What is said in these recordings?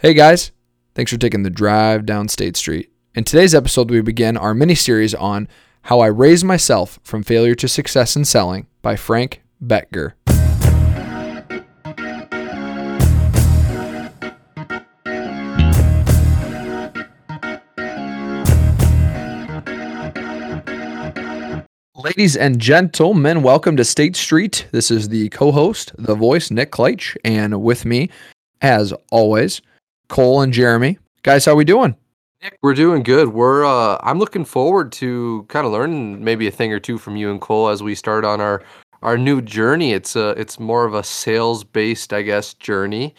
Hey guys, thanks for taking the drive down State Street. In today's episode, we begin our mini series on How I Raised Myself from Failure to Success in Selling by Frank Bettger. Ladies and gentlemen, welcome to State Street. This is the co host, the voice, Nick Kleitch, and with me, as always, Cole and Jeremy. Guys, how we doing? Nick, we're doing good. We're uh I'm looking forward to kind of learning maybe a thing or two from you and Cole as we start on our our new journey. It's a it's more of a sales based, I guess, journey.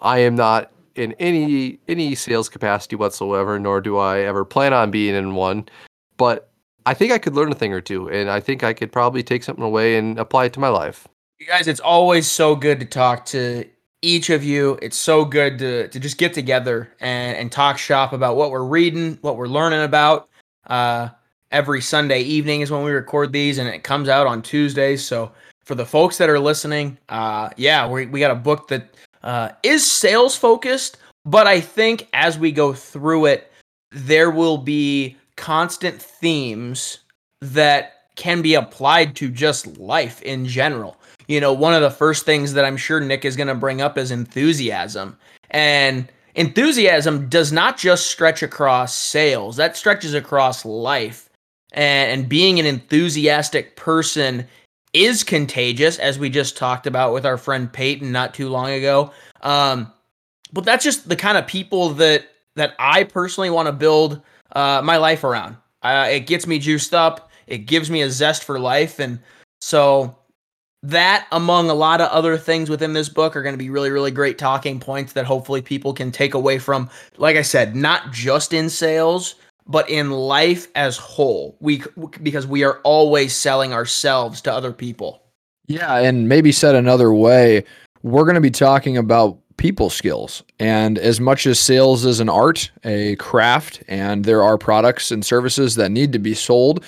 I am not in any any sales capacity whatsoever, nor do I ever plan on being in one. But I think I could learn a thing or two, and I think I could probably take something away and apply it to my life. You guys, it's always so good to talk to each of you. It's so good to, to just get together and, and talk shop about what we're reading, what we're learning about. Uh, every Sunday evening is when we record these, and it comes out on Tuesdays. So for the folks that are listening, uh, yeah, we, we got a book that uh, is sales focused, but I think as we go through it, there will be constant themes that can be applied to just life in general you know, one of the first things that I'm sure Nick is going to bring up is enthusiasm. And enthusiasm does not just stretch across sales, that stretches across life. And, and being an enthusiastic person is contagious, as we just talked about with our friend Peyton not too long ago. Um, but that's just the kind of people that that I personally want to build uh, my life around. Uh, it gets me juiced up. It gives me a zest for life, and so that among a lot of other things within this book are going to be really really great talking points that hopefully people can take away from like i said not just in sales but in life as whole. We because we are always selling ourselves to other people. Yeah and maybe said another way we're going to be talking about people skills. And as much as sales is an art a craft and there are products and services that need to be sold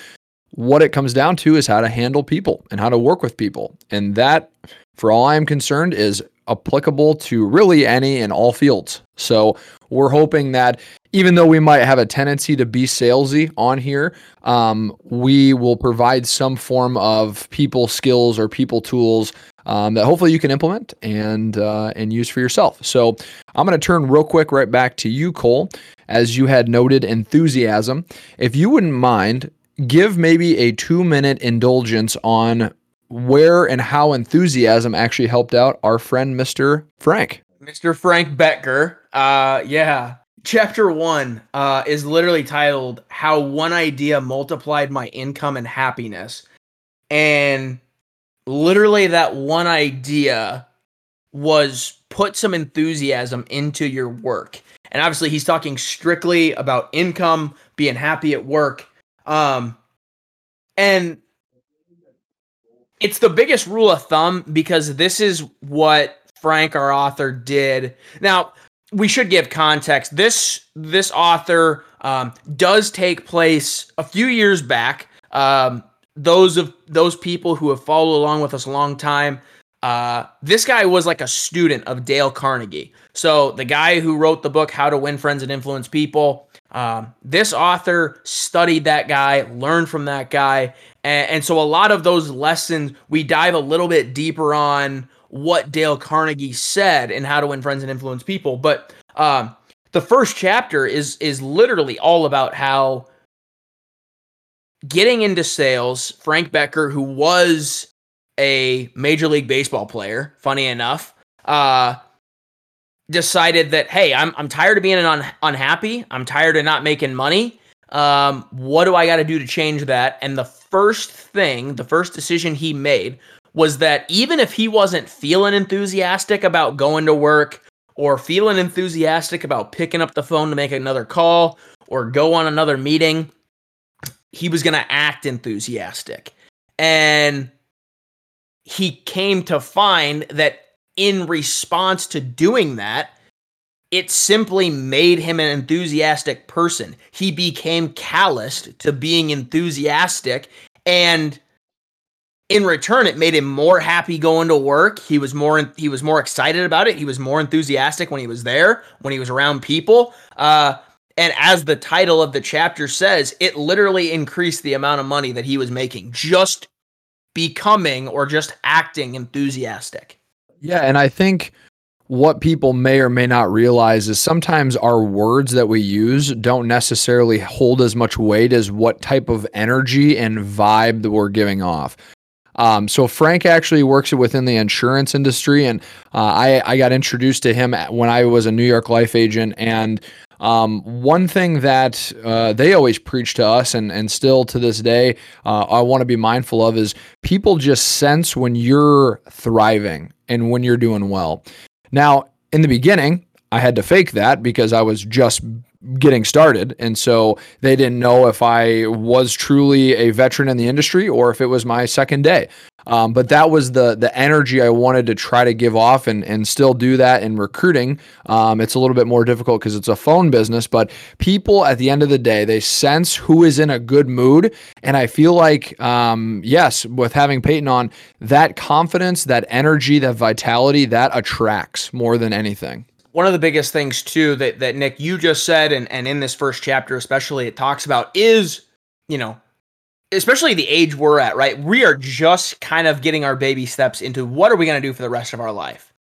what it comes down to is how to handle people and how to work with people. And that, for all I'm concerned, is applicable to really any and all fields. So we're hoping that even though we might have a tendency to be salesy on here, um, we will provide some form of people skills or people tools um, that hopefully you can implement and uh, and use for yourself. So I'm going to turn real quick right back to you, Cole, as you had noted enthusiasm. If you wouldn't mind give maybe a two minute indulgence on where and how enthusiasm actually helped out our friend Mr. Frank. Mr. Frank Bettger. Uh, yeah. Chapter one uh, is literally titled How One Idea Multiplied My Income and Happiness. And literally, that one idea was put some enthusiasm into your work. And obviously, he's talking strictly about income, being happy at work. Um, and it's the biggest rule of thumb because this is what Frank, our author, did. Now, we should give context. This this author um, does take place a few years back. Um, those of those people who have followed along with us a long time, uh, this guy was like a student of Dale Carnegie. So the guy who wrote the book How to Win Friends and Influence People, um, this author studied that guy, learned from that guy. And, and so a lot of those lessons, we dive a little bit deeper on what Dale Carnegie said and how to win friends and influence people. But um, the first chapter is is literally all about how getting into sales. Frank Bettger, who was a major league baseball player, funny enough, uh, decided that hey, I'm I'm tired of being un- unhappy. I'm tired of not making money. Um, what do I got to do to change that? And the first thing, the first decision he made was that even if he wasn't feeling enthusiastic about going to work or feeling enthusiastic about picking up the phone to make another call or go on another meeting, he was going to act enthusiastic. And he came to find that in response to doing that, it simply made him an enthusiastic person. He became calloused to being enthusiastic and in return it made him more happy going to work. He was more he was more excited about it. He was more enthusiastic when he was there when he was around people. Uh, and as the title of the chapter says it literally increased the amount of money that he was making just becoming or just acting enthusiastic yeah and i think what people may or may not realize is sometimes our words that we use don't necessarily hold as much weight as what type of energy and vibe that we're giving off. Um, so Frank actually works within the insurance industry, and uh, I, I got introduced to him when I was a New York Life agent. And um, one thing that uh, they always preach to us, and and still to this day, uh, I want to be mindful of is people just sense when you're thriving and when you're doing well. Now, in the beginning, I had to fake that because I was just getting started. And so they didn't know if I was truly a veteran in the industry or if it was my second day. Um, but that was the the energy I wanted to try to give off and and still do that in recruiting. Um, it's a little bit more difficult because it's a phone business, but people at the end of the day they sense who is in a good mood, and I feel like um, yes, with having Peyton on, that confidence, that energy, that vitality, that attracts more than anything one of the biggest things too that that Nick you just said and and in this first chapter especially it talks about is you know especially the age we're at right? We are just kind of getting our baby steps into what are we going to do for the rest of our life?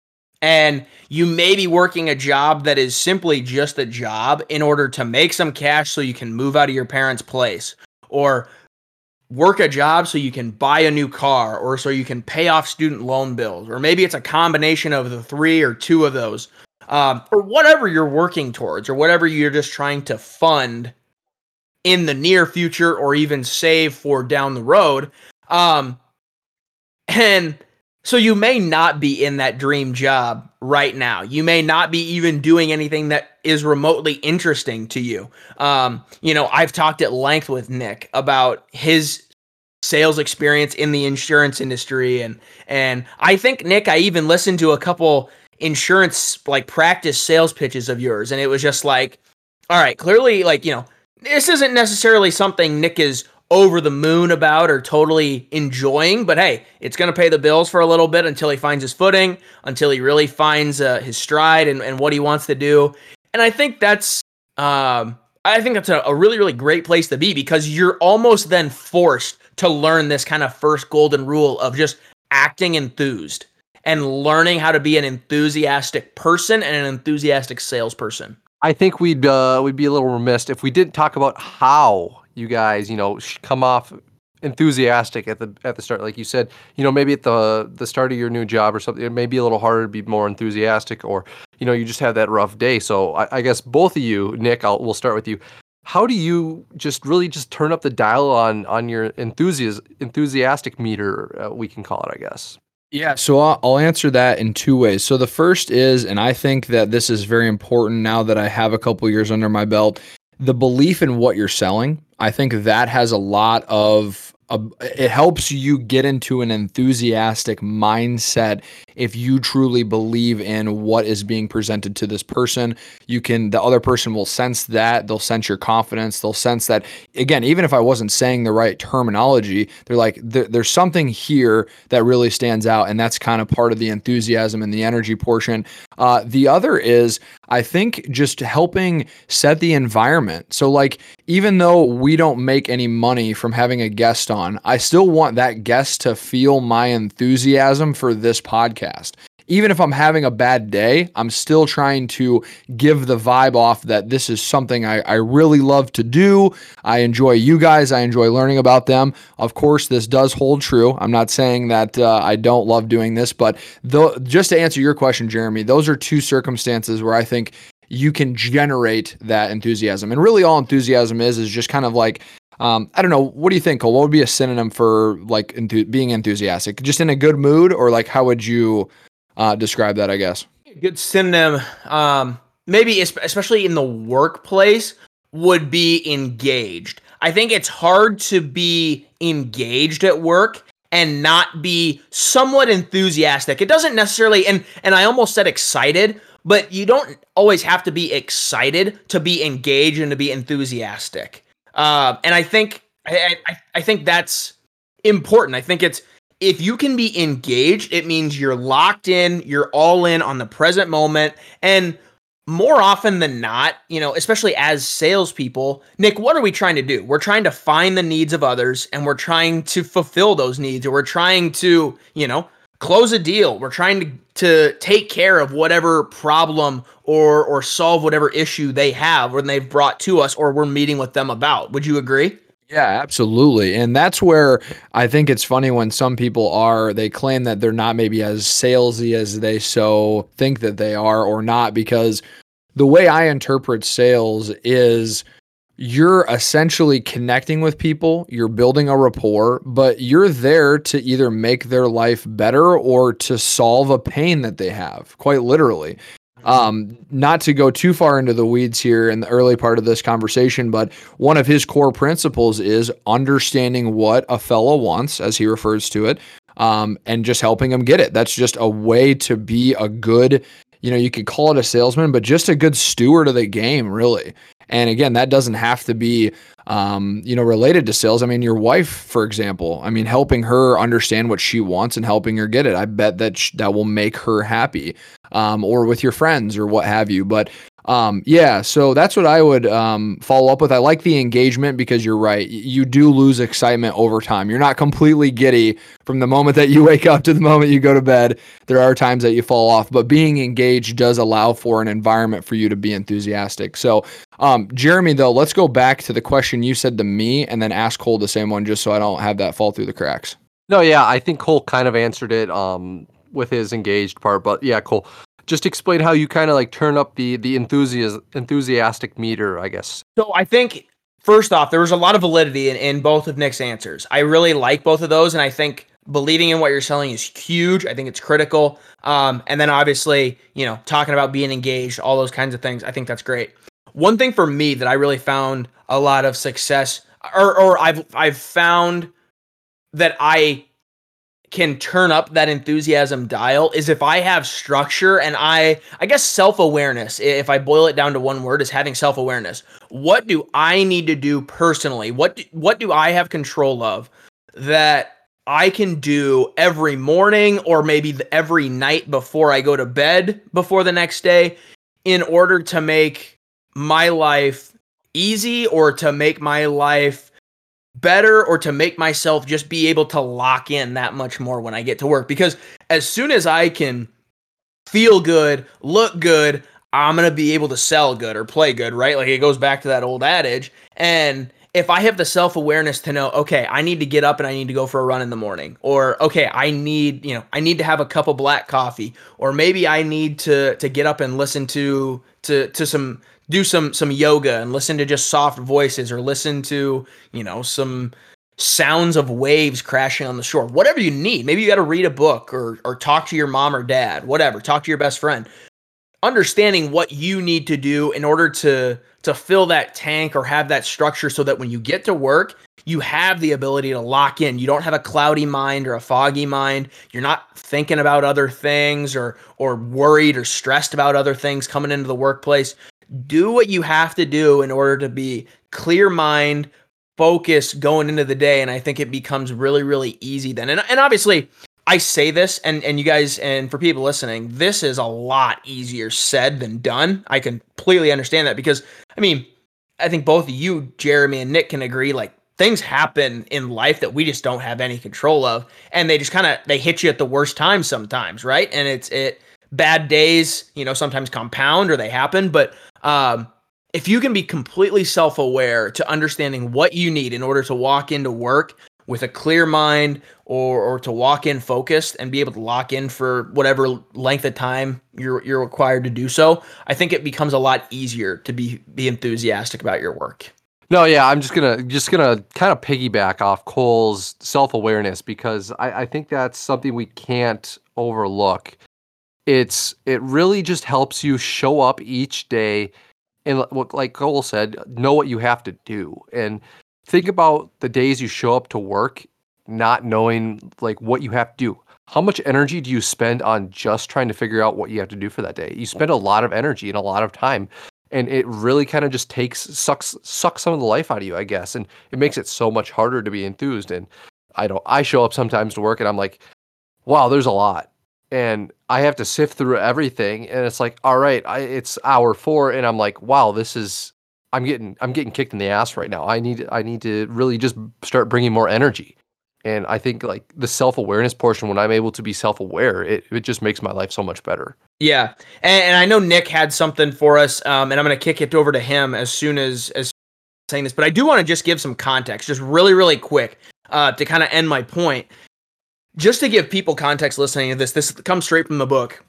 And you may be working a job that is simply just a job in order to make some cash so you can move out of your parents place or work a job so you can buy a new car or so you can pay off student loan bills or maybe it's a combination of the three or two of those um, or whatever you're working towards, or whatever you're just trying to fund in the near future or even save for down the road. Um, and so you may not be in that dream job right now. You may not be even doing anything that is remotely interesting to you. Um, you know, I've talked at length with Nick about his sales experience in the insurance industry and and I think Nick I even listened to a couple insurance like practice sales pitches of yours and it was just like all right clearly like you know this isn't necessarily something nick is over the moon about or totally enjoying but hey it's going to pay the bills for a little bit until he finds his footing until he really finds uh, his stride and, and what he wants to do. And i think that's um, i think that's a, a really really great place to be because you're almost then forced to learn this kind of first golden rule of just acting enthused and learning how to be an enthusiastic person and an enthusiastic salesperson. I think we'd uh, we'd be a little remiss if we didn't talk about how you guys, you know, come off enthusiastic at the at the start. Like you said, you know, maybe at the the start of your new job or something, it may be a little harder to be more enthusiastic, or you know, you just have that rough day. So I, I guess both of you, Nick, I'll we'll start with you. How do you just really just turn up the dial on on your enthusias enthusiastic meter? Uh, we can call it, I guess. Yeah, so I'll, answer that in two ways. So the first is, and I think that this is very important now that I have a couple years under my belt, the belief in what you're selling. I think that has a lot of a, it helps you get into an enthusiastic mindset. If you truly believe in what is being presented to this person you can the other person will sense that. They'll sense your confidence. They'll sense that again even if i wasn't saying the right terminology they're like there's something here that really stands out. And that's kind of part of the enthusiasm and the energy portion. Uh, the other is i think just helping set the environment. So like even though we don't make any money from having a guest on i still want that guest to feel my enthusiasm for this podcast even if I'm having a bad day, I'm still trying to give the vibe off that this is something I, I really love to do. I enjoy you guys. I enjoy learning about them. Of course, this does hold true. I'm not saying that uh, I don't love doing this, but the, just to answer your question, Jeremy, those are two circumstances where I think you can generate that enthusiasm. And really, all enthusiasm is is just kind of like um, I don't know. What do you think, Cole? What would be a synonym for like being enthusiastic? Just in a good mood, or like how would you uh, describe that, I guess. Good synonym, um, maybe especially in the workplace, would be engaged. I think it's hard to be engaged at work and not be somewhat enthusiastic. It doesn't necessarily, and and I almost said excited, but you don't always have to be excited to be engaged and to be enthusiastic. Uh, and I think I, I, I think that's important. I think it's if you can be engaged, it means you're locked in, you're all in on the present moment. And more often than not, you know, especially as salespeople, Nick, what are we trying to do? We're trying to find the needs of others and we're trying to fulfill those needs, or we're trying to, you know, close a deal. We're trying to, to take care of whatever problem or or solve whatever issue they have when they've brought to us or we're meeting with them about. Would you agree? Yeah, absolutely. And that's where I think it's funny when some people are, they claim that they're not maybe as salesy as they so think that they are or not, because the way I interpret sales is you're essentially connecting with people, you're building a rapport, but you're there to either make their life better or to solve a pain that they have, quite literally. Um, not to go too far into the weeds here in the early part of this conversation, but one of his core principles is understanding what a fellow wants, as he refers to it, um, and just helping him get it. That's just a way to be a good, you know, you could call it a salesman, but just a good steward of the game, really. And again, that doesn't have to be, um, you know, related to sales. I mean, your wife, for example, I mean, helping her understand what she wants and helping her get it. I bet that sh- that will make her happy, um, or with your friends or what have you. But um, yeah, so that's what I would um, follow up with. I like the engagement because you're right. You do lose excitement over time. You're not completely giddy from the moment that you wake up to the moment you go to bed. There are times that you fall off, but being engaged does allow for an environment for you to be enthusiastic. So, um, Jeremy, though, let's go back to the question you said to me and then ask Cole the same one just so I don't have that fall through the cracks. No, yeah, I think Cole kind of answered it um, with his engaged part, but yeah, Cole just explain how you kind of like turn up the the enthusiasm enthusiastic meter, I guess. So I think first off, there was a lot of validity in, in both of Nick's answers. I really like both of those, and I think believing in what you're selling is huge. I think it's critical. Um, and then obviously, you know, talking about being engaged, all those kinds of things. I think that's great. One thing for me that I really found a lot of success, or or I've I've found that I can turn up that enthusiasm dial is if I have structure and I I guess self-awareness if I boil it down to one word is having self-awareness. What do I need to do personally? What do, what do I have control of that I can do every morning or maybe every night before I go to bed before the next day in order to make my life easy or to make my life better or to make myself just be able to lock in that much more when I get to work. Because as soon as I can feel good, look good, I'm going to be able to sell good or play good, right? Like it goes back to that old adage. And if I have the self awareness to know, okay, I need to get up and I need to go for a run in the morning, or okay, I need, you know, I need to have a cup of black coffee, or maybe I need to to get up and listen to to to some do some some yoga and listen to just soft voices or listen to you know some sounds of waves crashing on the shore. Whatever you need. Maybe you got to read a book or or talk to your mom or dad whatever. Talk to your best friend. Understanding what you need to do in order to to fill that tank or have that structure so that when you get to work you have the ability to lock in. You don't have a cloudy mind or a foggy mind. You're not thinking about other things or or worried or stressed about other things coming into the workplace. Do what you have to do in order to be clear mind focused going into the day. And i think it becomes really really easy then. And, and obviously i say this and and you guys and for people listening this is a lot easier said than done. I completely understand that because i mean i think both you jeremy and nick can agree like things happen in life that we just don't have any control of and they just kind of they hit you at the worst time sometimes right? And it's it bad days you know sometimes compound or they happen but um, if you can be completely self aware to understanding what you need in order to walk into work with a clear mind or, or to walk in focused and be able to lock in for whatever length of time you're, you're required to do so, I think it becomes a lot easier to be, be enthusiastic about your work. No, yeah, I'm just gonna just gonna kind of piggyback off Cole's self awareness because I, I think that's something we can't overlook it's it really just helps you show up each day and like Cole said, know what you have to do and think about the days you show up to work not knowing like what you have to do. How much energy do you spend on just trying to figure out what you have to do for that day? You spend a lot of energy and a lot of time and it really kind of just takes sucks sucks some of the life out of you, I guess, and it makes it so much harder to be enthused and I don't I show up sometimes to work and I'm like, wow, there's a lot. And I have to sift through everything and it's like, all right, I, it's hour 4 and I'm like, wow, this is I'm getting I'm getting kicked in the ass right now. I need I need to really just start bringing more energy. And I think like the self awareness portion, when I'm able to be self aware, it, it just makes my life so much better. Yeah, and, and I know Nick had something for us, um, and I'm going to kick it over to him as soon as as saying this. But I do want to just give some context, just really really quick, uh, to kind of end my point. Just to give people context listening to this, this comes straight from the book.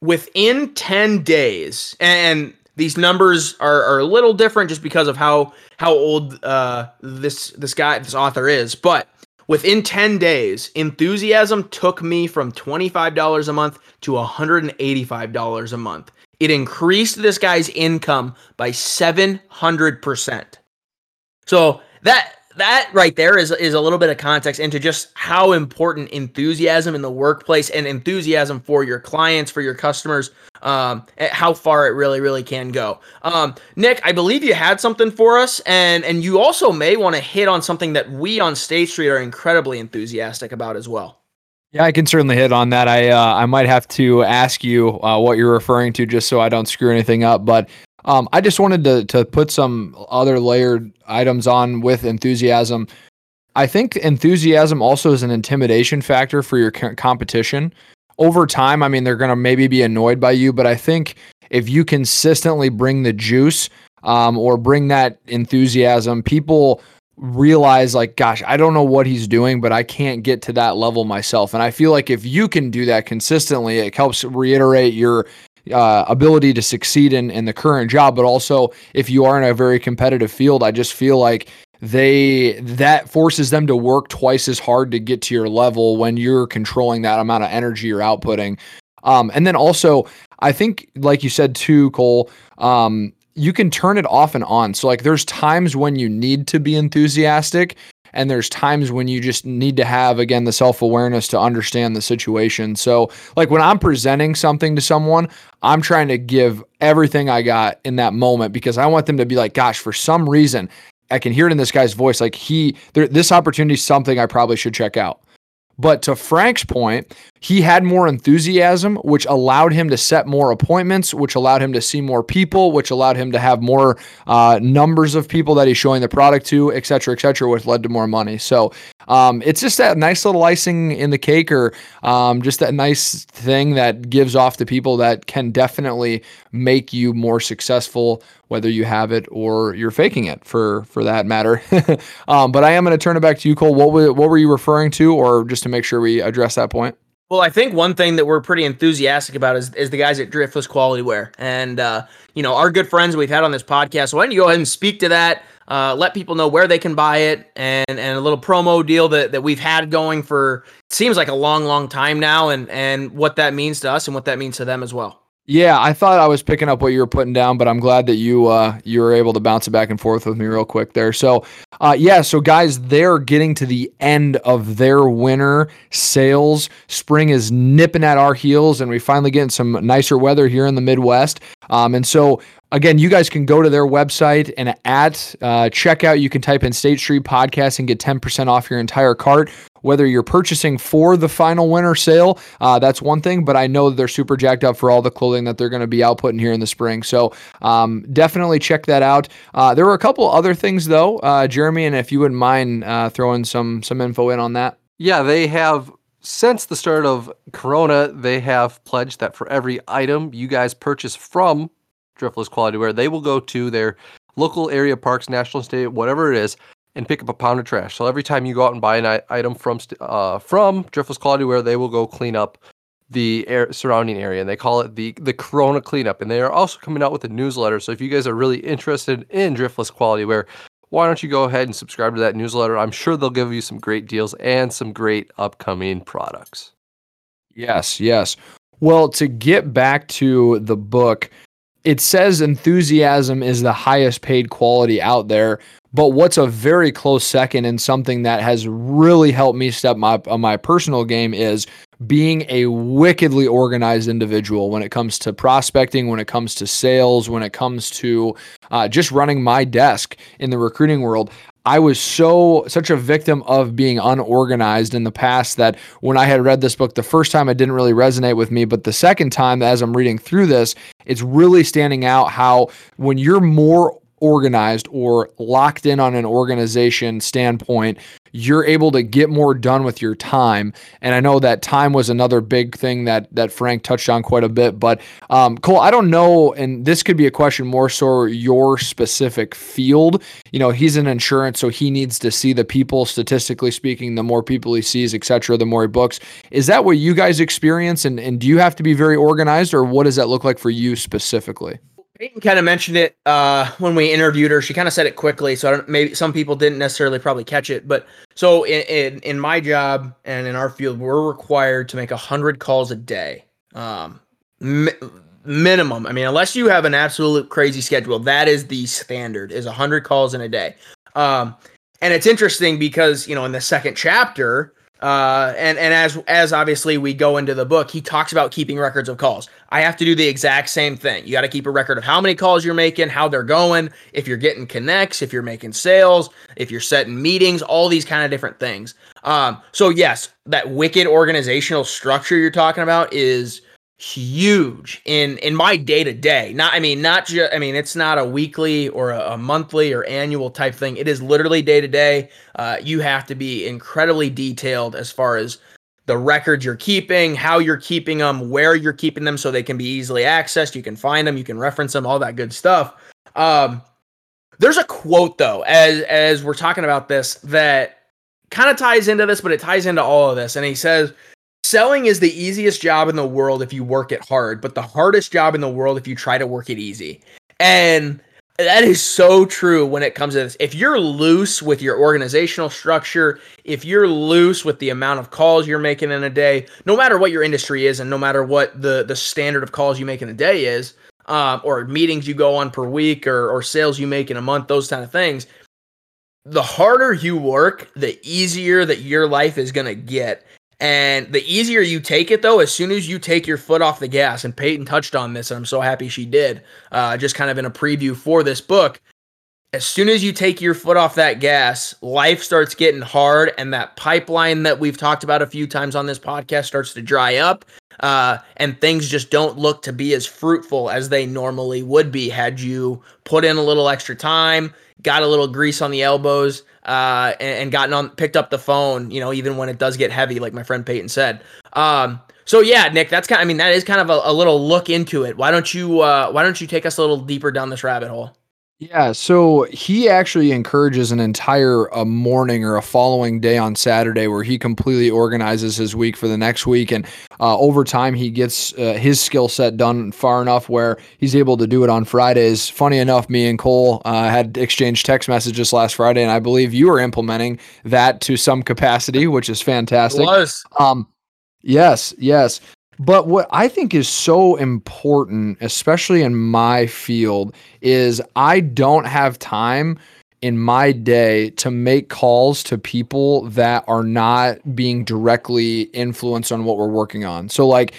Within 10 days, and these numbers are, are a little different just because of how how old uh, this this guy this author is, but Within 10 days, enthusiasm took me from $25 a month to $185 a month. It increased this guy's income by 700%. So that that right there is is a little bit of context into just how important enthusiasm in the workplace and enthusiasm for your clients, for your customers, um, how far it really, really can go. Um, Nick, I believe you had something for us, and and you also may want to hit on something that we on State Street are incredibly enthusiastic about as well. Yeah, I can certainly hit on that. I uh, I might have to ask you uh, what you're referring to, just so I don't screw anything up. But um, I just wanted to to put some other layered items on with enthusiasm. I think enthusiasm also is an intimidation factor for your competition. Over time, I mean, they're going to maybe be annoyed by you, but I think if you consistently bring the juice um, or bring that enthusiasm, people realize like gosh i don't know what he's doing but i can't get to that level myself and i feel like if you can do that consistently it helps reiterate your uh, ability to succeed in in the current job, but also if you are in a very competitive field, I just feel like they that forces them to work twice as hard to get to your level when you're controlling that amount of energy you're outputting. Um, and then also, I think, like you said too, Cole, um, you can turn it off and on. So like, there's times when you need to be enthusiastic, and there's times when you just need to have again the self-awareness to understand the situation. So like when i'm presenting something to someone i'm trying to give everything i got in that moment because i want them to be like gosh for some reason i can hear it in this guy's voice like he there, this opportunity is something i probably should check out. But to Frank's point, he had more enthusiasm, which allowed him to set more appointments, which allowed him to see more people, which allowed him to have more uh, numbers of people that he's showing the product to, et cetera, et cetera, which led to more money. So um, it's just that nice little icing in the cake, or um, just that nice thing that gives off to people that can definitely make you more successful whether you have it or you're faking it for for that matter. um, but I am going to turn it back to you, Cole. What what were you referring to, or just to make sure we address that point? Well, I think one thing that we're pretty enthusiastic about is, is the guys at Driftless Quality Wear, and uh, you know our good friends we've had on this podcast. So why don't you go ahead and speak to that? Uh, let people know where they can buy it, and and a little promo deal that, that we've had going for seems like a long, long time now, and and what that means to us and what that means to them as well. Yeah, I thought I was picking up what you were putting down, but I'm glad that you uh, you were able to bounce it back and forth with me real quick there. So, uh, yeah, so guys, they're getting to the end of their winter sales. Spring is nipping at our heels, and we finally getting some nicer weather here in the Midwest. Um, and so again, you guys can go to their website and at uh, checkout, you can type in State Street Podcast and get 10% off your entire cart whether you're purchasing for the final winter sale, uh, that's one thing, but I know they're super jacked up for all the clothing that they're going to be outputting here in the spring. So um, definitely check that out. Uh, there were a couple other things though, uh, Jeremy, and if you wouldn't mind uh, throwing some some info in on that. Yeah, they have since the start of Corona, they have pledged that for every item you guys purchase from Driftless Quality Wear, they will go to their local area parks, national state, whatever it is, and pick up a pound of trash. So every time you go out and buy an item from uh, from Driftless Quality Wear, they will go clean up the air, surrounding area, and they call it the the Corona cleanup. And they are also coming out with a newsletter. So if you guys are really interested in Driftless Quality Wear, why don't you go ahead and subscribe to that newsletter? I'm sure they'll give you some great deals and some great upcoming products. Yes, yes. Well, to get back to the book, it says enthusiasm is the highest paid quality out there. But what's a very close second and something that has really helped me step my my personal game is being a wickedly organized individual when it comes to prospecting, when it comes to sales, when it comes to uh, just running my desk in the recruiting world. I was so such a victim of being unorganized in the past that when I had read this book the first time it didn't really resonate with me, but the second time as I'm reading through this, it's really standing out how when you're more organized or locked in on an organization standpoint, you're able to get more done with your time. And I know that time was another big thing that that Frank touched on quite a bit. But um, Cole, I don't know, and this could be a question more so your specific field. You know, he's in insurance, so he needs to see the people. Statistically speaking, the more people he sees, etc., the more he books. Is that what you guys experience? And and do you have to be very organized, or what does that look like for you specifically? Peyton kind of mentioned it uh, when we interviewed her. She kind of said it quickly, so maybe some people didn't necessarily probably catch it. But so in, in, in my job and in our field, we're required to make hundred calls a day, um, mi- minimum. I mean, unless you have an absolute crazy schedule, that is the standard: is hundred calls in a day. Um, and it's interesting because you know in the second chapter, uh, and and as as obviously we go into the book, he talks about keeping records of calls. I have to do the exact same thing. You got to keep a record of how many calls you're making, how they're going, if you're getting connects, if you're making sales, if you're setting meetings, all these kind of different things. Um, so yes, that wicked organizational structure you're talking about is huge in in my day to day not i mean not just i mean it's not a weekly or a, a, monthly or annual type thing it is literally day to day you have to be incredibly detailed as far as the records you're keeping how you're keeping them where you're keeping them so they can be easily accessed. You can find them you can reference them all that good stuff. Um, there's a quote though as as we're talking about this that kind of ties into this but it ties into all of this. And he says selling is the easiest job in the world if you work it hard, but the hardest job in the world if you try to work it easy. And that is so true when it comes to this. If you're loose with your organizational structure, if you're loose with the amount of calls you're making in a day, no matter what your industry is and no matter what the the standard of calls you make in a day is, um, or meetings you go on per week or, or sales you make in a month, those kind of things, the harder you work, the easier that your life is going to get. And the easier you take it, though, as soon as you take your foot off the gas, and Peyton touched on this, and I'm so happy she did, uh, just kind of in a preview for this book. As soon as you take your foot off that gas, life starts getting hard, and that pipeline that we've talked about a few times on this podcast starts to dry up, uh, and things just don't look to be as fruitful as they normally would be had you put in a little extra time, got a little grease on the elbows, uh, and, and, gotten on, picked up the phone, you know, even when it does get heavy, like my friend Peyton said. Um, so yeah, Nick, that's kind. Of, I mean, that is kind of a, a little look into it. Why don't you uh, Why don't you take us a little deeper down this rabbit hole? Yeah, so he actually encourages an entire a morning or a following day on Saturday where he completely organizes his week for the next week, and uh, over time he gets uh, his skill set done far enough where he's able to do it on Fridays. Funny enough, me and Cole uh, had exchanged text messages last Friday, and I believe you were implementing that to some capacity, which is fantastic. It was. Um, yes, yes. But what I think is so important, especially in my field, is I don't have time in my day to make calls to people that are not being directly influenced on what we're working on. So, like,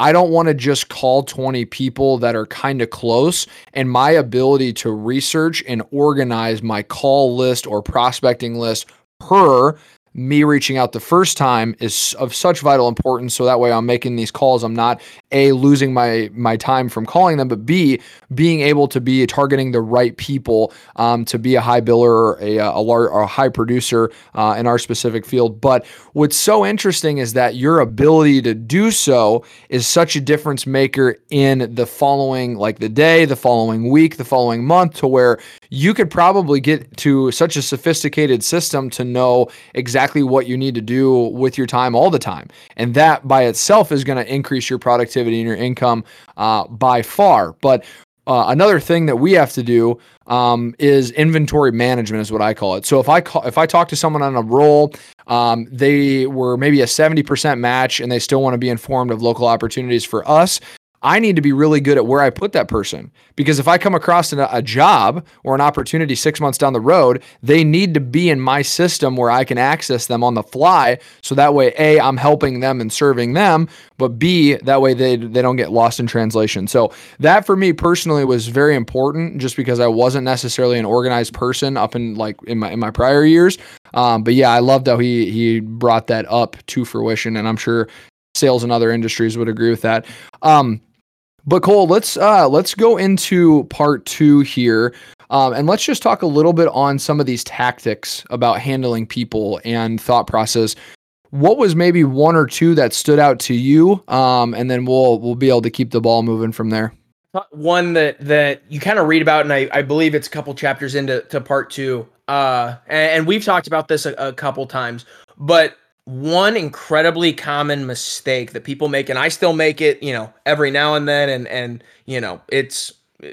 I don't want to just call 20 people that are kind of close. And my ability to research and organize my call list or prospecting list per me reaching out the first time is of such vital importance. So that way I'm making these calls. I'm not a losing my my time from calling them but b being able to be targeting the right people um, to be a high biller a a, large, or a high producer uh, in our specific field. But what's so interesting is that your ability to do so is such a difference maker in the following like the day the following week the following month to where you could probably get to such a sophisticated system to know exactly what you need to do with your time all the time. And that by itself is going to increase your productivity and your income uh, by far. But uh, another thing that we have to do um, is inventory management, is what I call it. So if I call, if I talk to someone on a roll, um, they were maybe a seventy percent match, and they still want to be informed of local opportunities for us. I need to be really good at where I put that person because if I come across a, a, job or an opportunity six months down the road, they need to be in my system where I can access them on the fly. So that way, A, I'm helping them and serving them, but B, that way they, they don't get lost in translation. So that for me personally was very important just because I wasn't necessarily an organized person up in like in my, in my prior years. Um, but yeah, I loved how he, he brought that up to fruition and I'm sure sales and other industries would agree with that. Um, but Cole, let's uh, let's go into part two here, um, and let's just talk a little bit on some of these tactics about handling people and thought process. What was maybe one or two that stood out to you, um, and then we'll we'll be able to keep the ball moving from there. One that that you kind of read about, and I, I believe it's a couple chapters into to part two. Uh, and, and we've talked about this a, a couple times, but one incredibly common mistake that people make and I still make it, you know, every now and then and and you know, it's uh,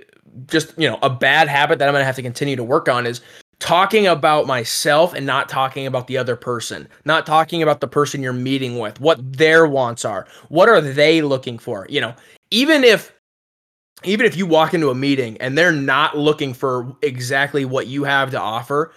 just, you know, a bad habit that I'm going to have to continue to work on is talking about myself and not talking about the other person. Not talking about the person you're meeting with, what their wants are. What are they looking for? You know, even if even if you walk into a meeting and they're not looking for exactly what you have to offer,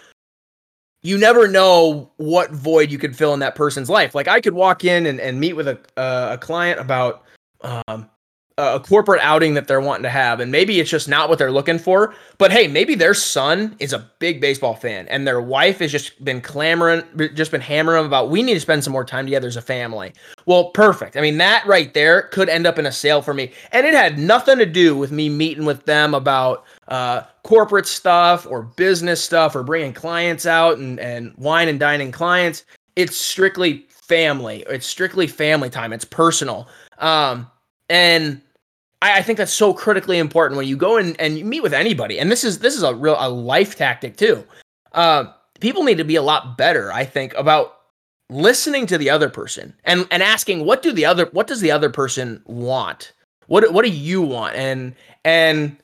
you never know what void you could fill in that person's life. Like I could walk in and, and meet with a, uh, a client about um, a corporate outing that they're wanting to have, and maybe it's just not what they're looking for. But hey, maybe their son is a big baseball fan, and their wife has just been clamoring, just been hammering about we need to spend some more time together as a family. Well, perfect. I mean, that right there could end up in a sale for me, and it had nothing to do with me meeting with them about uh, corporate stuff or business stuff or bringing clients out and, and wine and dining clients. It's strictly family. It's strictly family time. It's personal. Um, and I, I, think that's so critically important when you go in and you meet with anybody. And this is this is a real a life tactic too. Uh, people need to be a lot better, I think, about listening to the other person and and asking what do the other what does the other person want? What what do you want? And and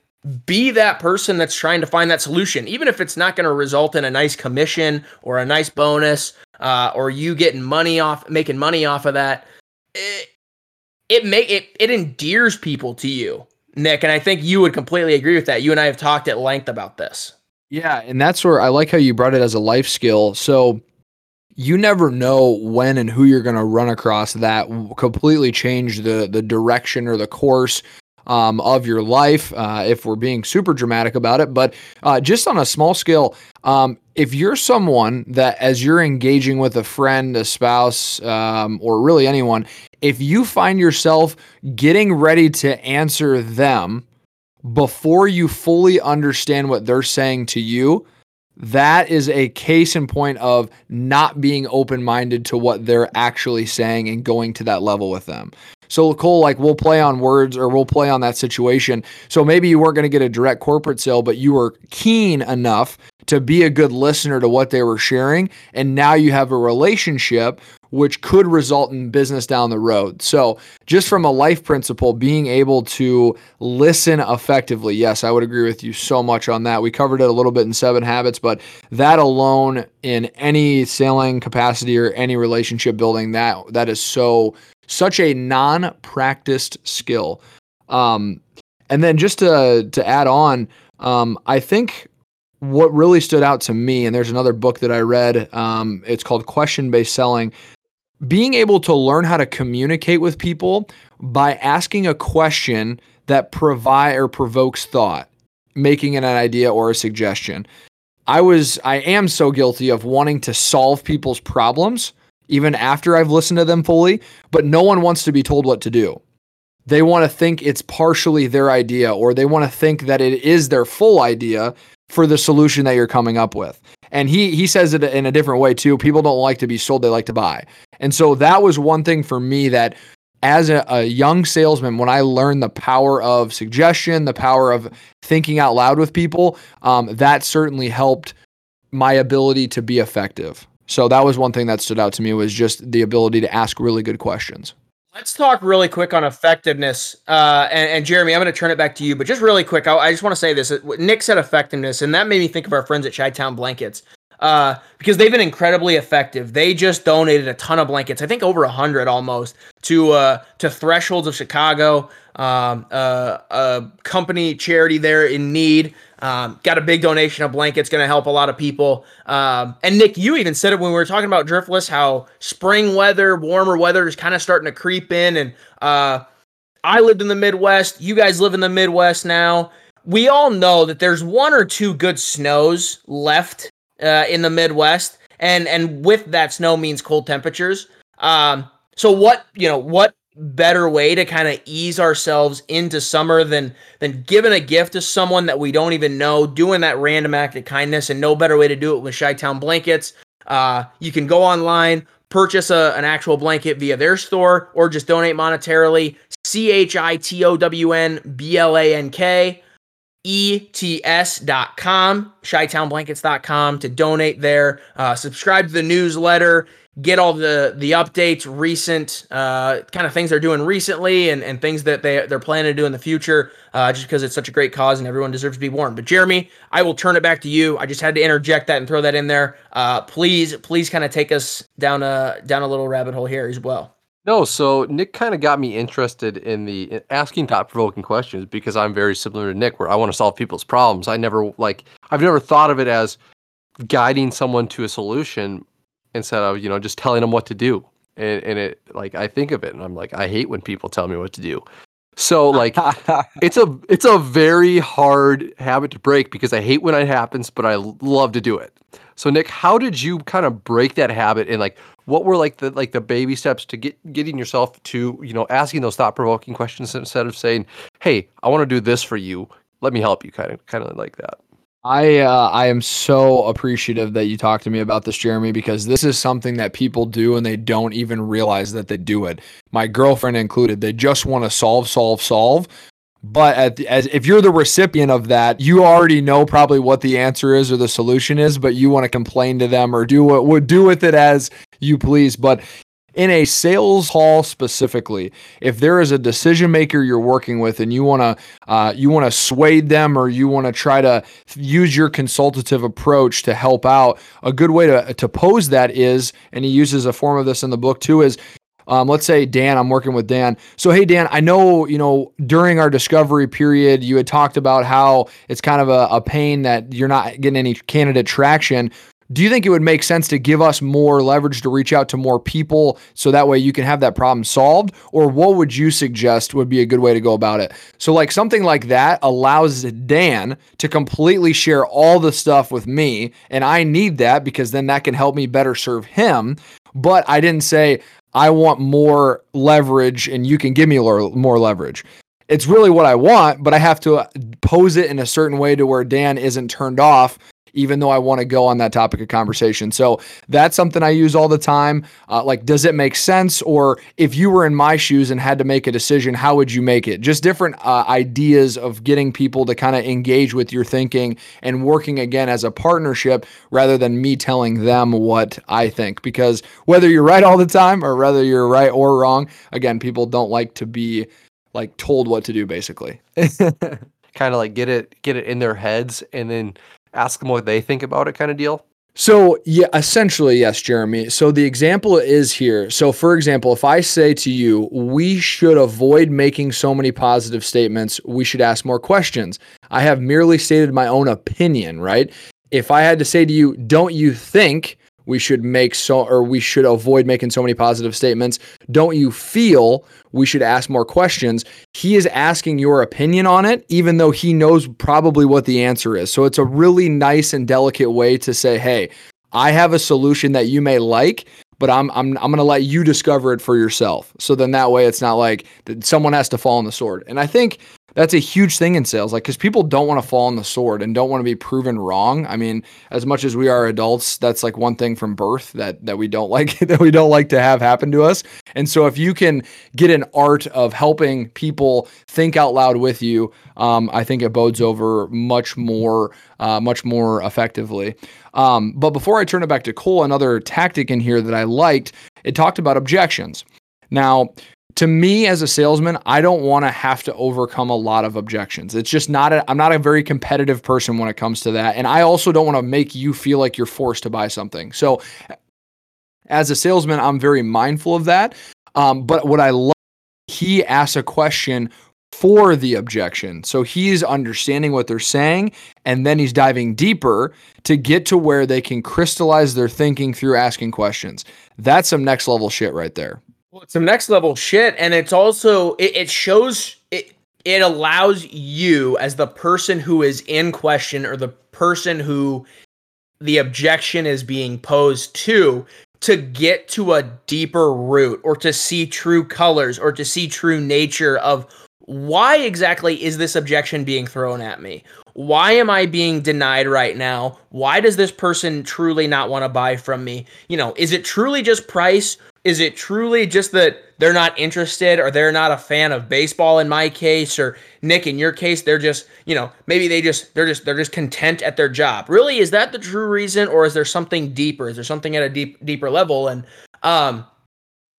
be that person that's trying to find that solution, even if it's not going to result in a nice commission or a nice bonus, uh, or you getting money off, making money off of that. It it make it it endears people to you, Nick, and I think you would completely agree with that. You and I have talked at length about this. Yeah, and that's where I like how you brought it as a life skill. So you never know when and who you're going to run across that completely change the the direction or the course um, of your life, uh, if we're being super dramatic about it. But uh, just on a small scale, um, if you're someone that, as you're engaging with a friend, a spouse, um, or really anyone, if you find yourself getting ready to answer them before you fully understand what they're saying to you, that is a case in point of not being open minded to what they're actually saying and going to that level with them. So Cole, like we'll play on words or we'll play on that situation. So maybe you weren't going to get a direct corporate sale, but you were keen enough to be a good listener to what they were sharing. And now you have a relationship which could result in business down the road. So, just from a life principle, being able to listen effectively. Yes, I would agree with you so much on that. We covered it a little bit in Seven Habits, but that alone in any selling capacity or any relationship building, that that is so such a non-practiced skill. Um, and then just to to add on, um, I think what really stood out to me, and there's another book that I read. Um, it's called Question Based Selling. Being able to learn how to communicate with people by asking a question that provide or provokes thought, making an idea or a suggestion. I was, I am so guilty of wanting to solve people's problems even after I've listened to them fully, but no one wants to be told what to do. They want to think it's partially their idea, or they want to think that it is their full idea for the solution that you're coming up with. And he he says it in a different way too. People don't like to be sold; they like to buy. And so that was one thing for me that, as a, a young salesman, when I learned the power of suggestion, the power of thinking out loud with people, um, that certainly helped my ability to be effective. So that was one thing that stood out to me was just the ability to ask really good questions. Let's talk really quick on effectiveness. Uh, and, and, Jeremy, I'm going to turn it back to you, but just really quick, I, I just want to say this. Nick said effectiveness, and that made me think of our friends at Chi Town Blankets. Uh, because they've been incredibly effective. They just donated a ton of blankets, I think over a hundred almost, to uh, to Thresholds of Chicago, um, uh, a company charity there in need. Um, got a big donation of blankets, going to help a lot of people. Um, and Nick, you even said it when we were talking about driftless, how spring weather, warmer weather is kind of starting to creep in. And uh, I lived in the Midwest. You guys live in the Midwest now. We all know that there's one or two good snows left uh, in the Midwest, and and with that snow means cold temperatures. Um, so what you know what better way to kind of ease ourselves into summer than than giving a gift to someone that we don't even know, doing that random act of kindness, and no better way to do it with Chi-Town blankets. Uh, you can go online, purchase a, an actual blanket via their store, or just donate monetarily. C H I T O W N B L A N K ets.com, chi-townblankets.com to donate there. Uh, subscribe to the newsletter get all the the updates, recent uh, kind of things they're doing recently, and, and things that they they're planning to do in the future. Uh, just because it's such a great cause and everyone deserves to be warm. But Jeremy, I will turn it back to you. I just had to interject that and throw that in there. Uh, please, please, kind of take us down a down a little rabbit hole here as well. No, so Nick kind of got me interested in the in asking thought provoking questions because I'm very similar to Nick, where I want to solve people's problems. I never like I've never thought of it as guiding someone to a solution instead of you know just telling them what to do. And, and it like i think of it and i'm like i hate when people tell me what to do. So like it's a it's a very hard habit to break because i hate when it happens but i love to do it. So nick how did you kind of break that habit and like what were like the like the baby steps to get getting yourself to you know asking those thought provoking questions instead of saying hey i want to do this for you let me help you kind of kind of like that I uh, I am so appreciative that you talked to me about this, Jeremy, because this is something that people do and they don't even realize that they do it. My girlfriend included. They just want to solve, solve, solve. But the, as if you're the recipient of that, you already know probably what the answer is or the solution is, but you want to complain to them or do what would do with it as you please. But in a sales hall specifically if there is a decision maker you're working with and you want to uh, you want to sway them or you want to try to use your consultative approach to help out a good way to, to pose that is and he uses a form of this in the book too is um, let's say Dan, I'm working with Dan. So, hey, Dan, I know, you know, during our discovery period, you had talked about how it's kind of a, a pain that you're not getting any candidate traction do you think it would make sense to give us more leverage to reach out to more people so that way you can have that problem solved? Or what would you suggest would be a good way to go about it? So like something like that allows dan to completely share all the stuff with me and i need that because then that can help me better serve him. But i didn't say i want more leverage and you can give me more leverage. It's really what I want, but I have to pose it in a certain way to where Dan isn't turned off even though I want to go on that topic of conversation. So that's something I use all the time. Uh, like, does it make sense? Or if you were in my shoes and had to make a decision, how would you make it? Just different uh, ideas of getting people to kind of engage with your thinking and working again as a partnership rather than me telling them what I think. Because whether you're right all the time or whether you're right or wrong, again, people don't like to be like told what to do basically. kind of like get it get it in their heads and then ask them what they think about it kind of deal? So, yeah, essentially, yes, Jeremy. So, the example is here. So, for example, if I say to you, we should avoid making so many positive statements, we should ask more questions. I have merely stated my own opinion, right? If I had to say to you, don't you think we should make so or we should avoid making so many positive statements don't you feel we should ask more questions he is asking your opinion on it even though he knows probably what the answer is so it's a really nice and delicate way to say hey i have a solution that you may like but I'm I'm I'm going to let you discover it for yourself. So then that way it's not like someone has to fall on the sword. And I think that's a huge thing in sales like because people don't want to fall on the sword and don't want to be proven wrong. I mean as much as we are adults that's like one thing from birth that that we don't like that we don't like to have happen to us. And so if you can get an art of helping people think out loud with you um, i think it bodes over much more uh, much more effectively. Um, but before i turn it back to cole another tactic in here that i liked it talked about objections. Now to me as a salesman, I don't want to have to overcome a lot of objections. It's just not a, I'm not a very competitive person when it comes to that. And I also don't want to make you feel like you're forced to buy something. So as a salesman, I'm very mindful of that. Um, but what I love, he asks a question for the objection. So he's understanding what they're saying and then he's diving deeper to get to where they can crystallize their thinking through asking questions. That's some next level shit right there. Well, it's some next level shit, and it's also it, it shows it it allows you as the person who is in question or the person who the objection is being posed to to get to a deeper root or to see true colors or to see true nature of why exactly is this objection being thrown at me? Why am I being denied right now? Why does this person truly not want to buy from me? You know, is it truly just price? Is it truly just that they're not interested or they're not a fan of baseball in my case or Nick in your case they're just, you know, maybe they just they're just they're just content at their job. Really is that the true reason or is there something deeper? Is there something at a deep deeper level and um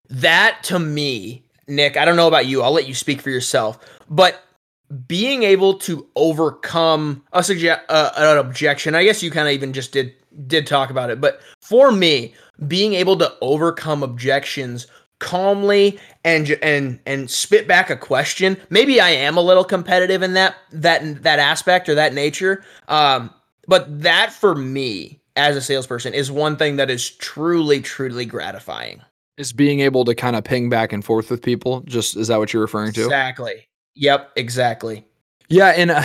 that to me, Nick, I don't know about you. I'll let you speak for yourself. But being able to overcome a suggest uh, an objection, I guess you kind of even just did did talk about it, but for me, being able to overcome objections calmly and and and spit back a question. Maybe I am a little competitive in that that that aspect or that nature. Um, but that for me as a salesperson is one thing that is truly truly gratifying. Is being able to kind of ping back and forth with people. Just is that what you're referring to? Exactly. Yep. Exactly. Yeah, and uh,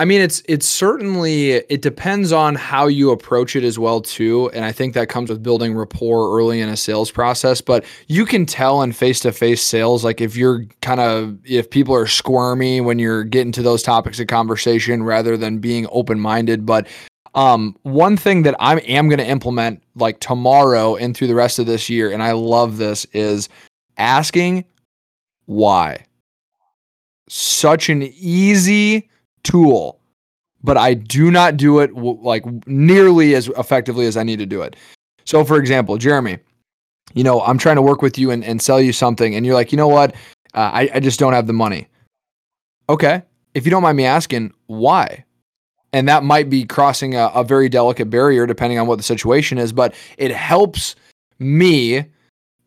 I mean, it's it's certainly it depends on how you approach it as well too, and I think that comes with building rapport early in a sales process. But you can tell in face to face sales, like if you're kind of if people are squirmy when you're getting to those topics of conversation rather than being open minded. But um, one thing that I am going to implement like tomorrow and through the rest of this year, and I love this, is asking why. Such an easy tool, but I do not do it like nearly as effectively as I need to do it. So, for example, Jeremy, you know, I'm trying to work with you and, and sell you something, and you're like, you know what? Uh, I, I just don't have the money. Okay. If you don't mind me asking, why? And that might be crossing a, a very delicate barrier depending on what the situation is, but it helps me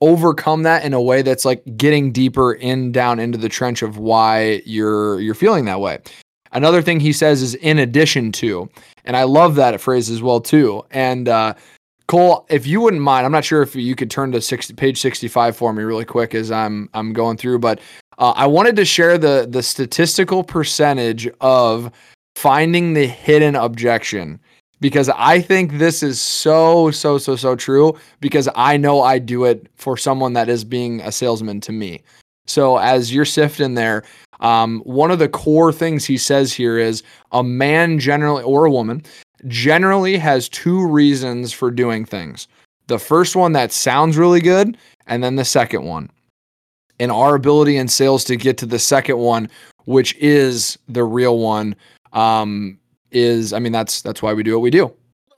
overcome that in a way that's like getting deeper in down into the trench of why you're you're feeling that way. Another thing he says is in addition to, and I love that phrase as well too. And uh, Cole, if you wouldn't mind, I'm not sure if you could turn to 60, page 65 for me really quick as I'm I'm going through, but uh, I wanted to share the the statistical percentage of finding the hidden objection because I think this is so so so so true because I know I do it for someone that is being a salesman to me. So as you're sifting there, um, one of the core things he says here is a man generally, or a woman, generally has two reasons for doing things. The first one that sounds really good, and then the second one. And our ability in sales to get to the second one, which is the real one, um, is I mean that's that's why we do what we do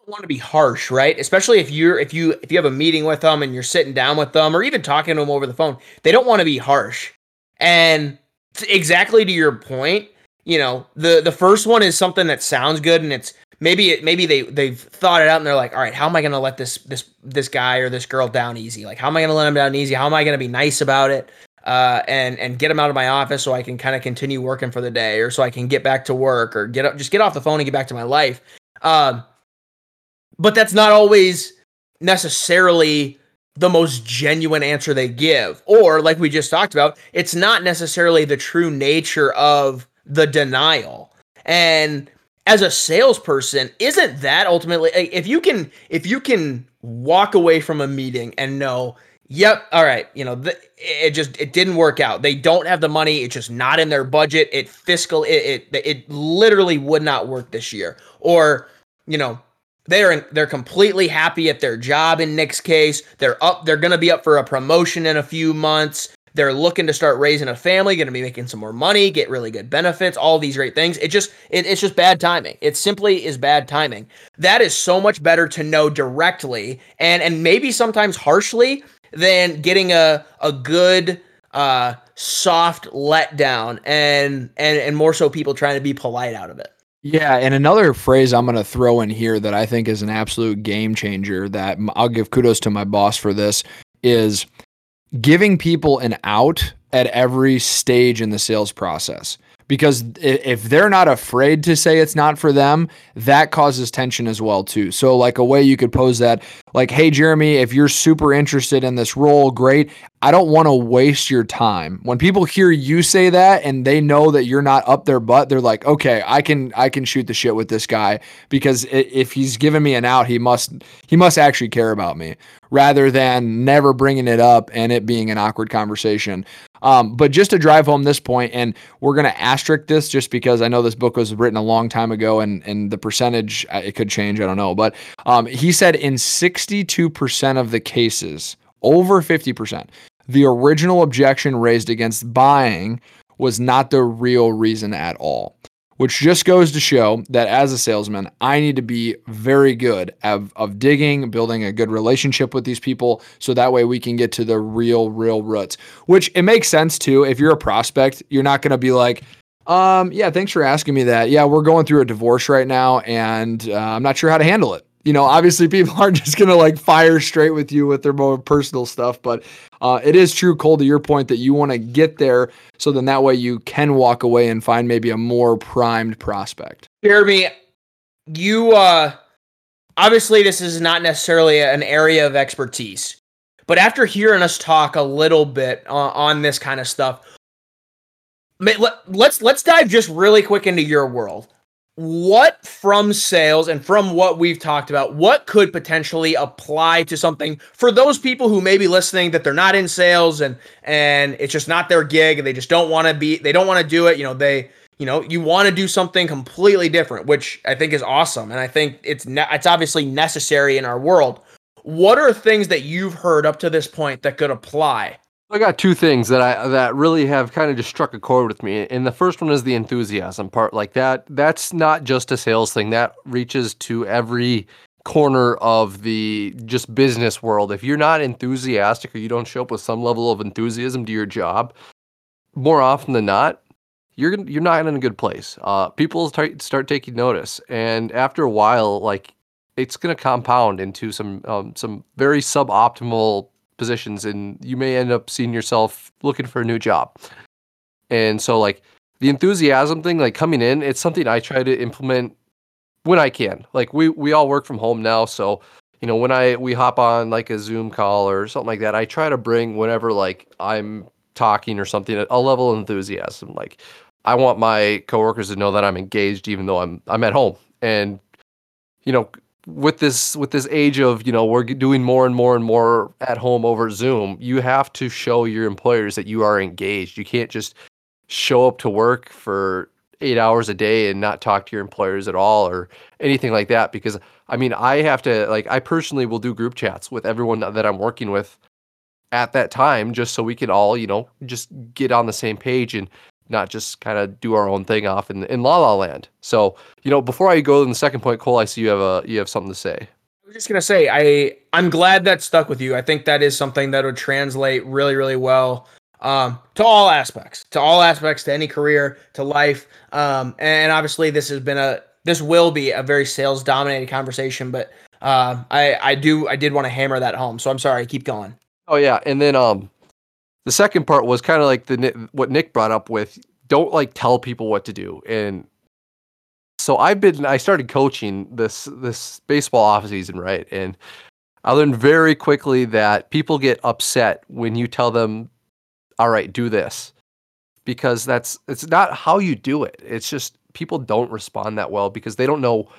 want to be harsh, right? Especially if you're if you if you have a meeting with them and you're sitting down with them or even talking to them over the phone, they don't want to be harsh. And exactly to your point, you know, the the first one is something that sounds good and it's maybe it maybe they they've thought it out and they're like, all right, how am I gonna let this this this guy or this girl down easy? Like, how am I gonna let him down easy? How am I gonna be nice about it? Uh, and and get him out of my office so I can kind of continue working for the day, or so I can get back to work, or get up, just get off the phone and get back to my life. Um, but that's not always necessarily the most genuine answer they give. Or, like we just talked about, it's not necessarily the true nature of the denial. And as a salesperson, isn't that ultimately if you can if you can walk away from a meeting and know, yep, all right, you know, the, it just it didn't work out. They don't have the money. It's just not in their budget. It fiscal it it, it literally would not work this year. Or you know, they're they're completely happy at their job in Nick's case. They're up they're going to be up for a promotion in a few months. They're looking to start raising a family, going to be making some more money, get really good benefits, all these great things. It just it, it's just bad timing. It simply is bad timing. That is so much better to know directly and and maybe sometimes harshly than getting a a good uh soft letdown and and and more so people trying to be polite out of it. Yeah, and another phrase I'm going to throw in here that I think is an absolute game changer that I'll give kudos to my boss for this is giving people an out at every stage in the sales process. Because if they're not afraid to say it's not for them that causes tension as well too. So like a way you could pose that like hey jeremy if you're super interested in this role great. I don't want to waste your time. When people hear you say that and they know that you're not up their butt they're like okay i can i can shoot the shit with this guy because if he's giving me an out he must he must actually care about me rather than never bringing it up and it being an awkward conversation. Um, but just to drive home this point, and we're going to asterisk this just because I know this book was written a long time ago, and and the percentage uh, it could change. I don't know, but um, he said in 62% of the cases, over 50%, the original objection raised against buying was not the real reason at all which just goes to show that as a salesman, I need to be very good of, of digging, building a good relationship with these people. So that way we can get to the real, real roots, which it makes sense too. If you're a prospect, you're not going to be like, um, yeah, thanks for asking me that. Yeah, we're going through a divorce right now and uh, I'm not sure how to handle it you know, obviously people aren't just going to like fire straight with you with their more personal stuff, but uh, it is true, Cole, to your point that you want to get there so then that way you can walk away and find maybe a more primed prospect. Jeremy, you, uh, obviously this is not necessarily an area of expertise, but after hearing us talk a little bit uh, on this kind of stuff, let's let's dive just really quick into your world what from sales and from what we've talked about, what could potentially apply to something for those people who may be listening that they're not in sales and and it's just not their gig and they just don't want to be they don't want to do it, you know, they you know, you want to do something completely different, which I think is awesome. And I think it's ne- it's obviously necessary in our world. What are things that you've heard up to this point that could apply I got two things that I that really have kind of just struck a chord with me. And the first one is the enthusiasm part. Like that that's not just a sales thing. That reaches to every corner of the just business world. If you're not enthusiastic or you don't show up with some level of enthusiasm to your job, more often than not, you're you're not in a good place. Uh, people start start taking notice, and after a while, like it's going to compound into some um, some very suboptimal positions and you may end up seeing yourself looking for a new job. And so like the enthusiasm thing like coming in, it's something I try to implement when I can. Like we we all work from home now, so you know, when I we hop on like a Zoom call or something like that, I try to bring whenever like I'm talking or something a level of enthusiasm. Like I want my coworkers to know that I'm engaged even though I'm I'm at home. And you know, with this with this age of you know we're doing more and more and more at home over zoom you have to show your employers that you are engaged. You can't just show up to work for eight hours a day and not talk to your employers at all or anything like that because i mean i have to like i personally will do group chats with everyone that i'm working with at that time just so we can all you know just get on the same page and not just kind of do our own thing off in in La La Land. So, you know, before I go to the second point, Cole, I see you have a you have something to say. I was just gonna say I I'm glad that stuck with you. I think that is something that would translate really really well um, to all aspects, to all aspects, to any career, to life. Um, and obviously, this has been a this will be a very sales dominated conversation, but uh, I I do I did want to hammer that home. So I'm sorry. Keep going. Oh yeah, and then um the second part was kind of like the what Nick brought up with don't like tell people what to do. And so I've been I started coaching this this baseball off season, right? And I learned very quickly that people get upset when you tell them, "All right, do this." Because that's it's not how you do it. It's just people don't respond that well because they don't know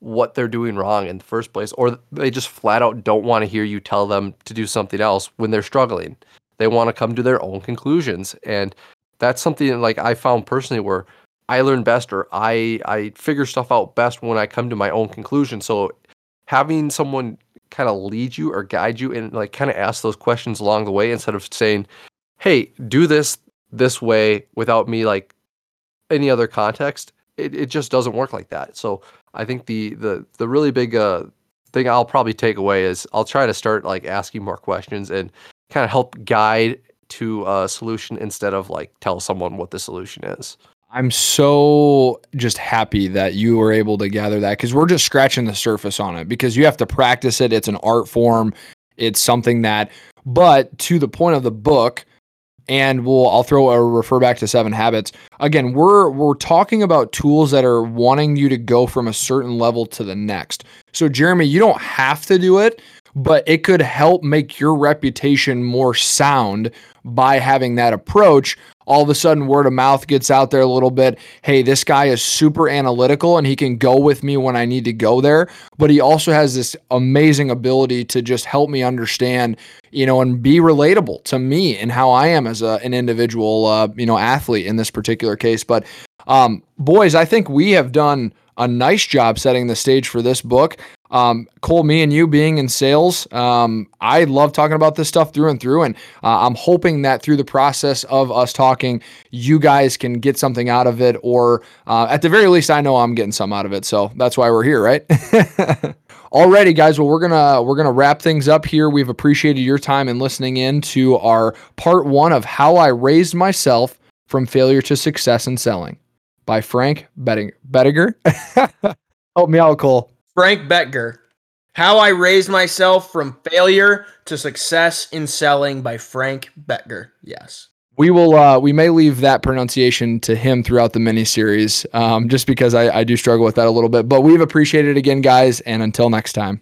what they're doing wrong in the first place or they just flat out don't want to hear you tell them to do something else when they're struggling. They want to come to their own conclusions. And that's something like I found personally where I learn best or I I figure stuff out best when I come to my own conclusion. So having someone kind of lead you or guide you and like kind of ask those questions along the way instead of saying, "Hey, do this this way" without me like any other context, it, it just doesn't work like that. So I think the the the really big uh thing I'll probably take away is I'll try to start like asking more questions and kind of help guide to a solution instead of like tell someone what the solution is. I'm so just happy that you were able to gather that because we're just scratching the surface on it because you have to practice it. It's an art form. It's something that, but to the point of the book, and we'll I'll throw a refer back to Seven Habits. Again, we're we're talking about tools that are wanting you to go from a certain level to the next. So Jeremy, you don't have to do it, but it could help make your reputation more sound by having that approach all of a sudden word of mouth gets out there a little bit. Hey, this guy is super analytical and he can go with me when I need to go there. But he also has this amazing ability to just help me understand, you know, and be relatable to me and how I am as a, an individual, uh, you know, athlete in this particular case. But um, boys, I think we have done a nice job setting the stage for this book. Um, Cole, me and you being in sales, um, I love talking about this stuff through and through. And uh, I'm hoping that through the process of us talking, you guys can get something out of it, or uh, at the very least, I know I'm getting some out of it. So that's why we're here, right? Alrighty, guys. Well, we're gonna we're gonna wrap things up here. We've appreciated your time and listening in to our part one of how I raised myself from failure to success in selling by Frank Betting Bettiger. Help me out, Cole. Frank Bettger. How I Raised Myself from Failure to Success in Selling by Frank Bettger. Yes. We will. Uh, we may leave that pronunciation to him throughout the miniseries, um, just because I, I do struggle with that a little bit. But we've appreciated it again, guys, and until next time.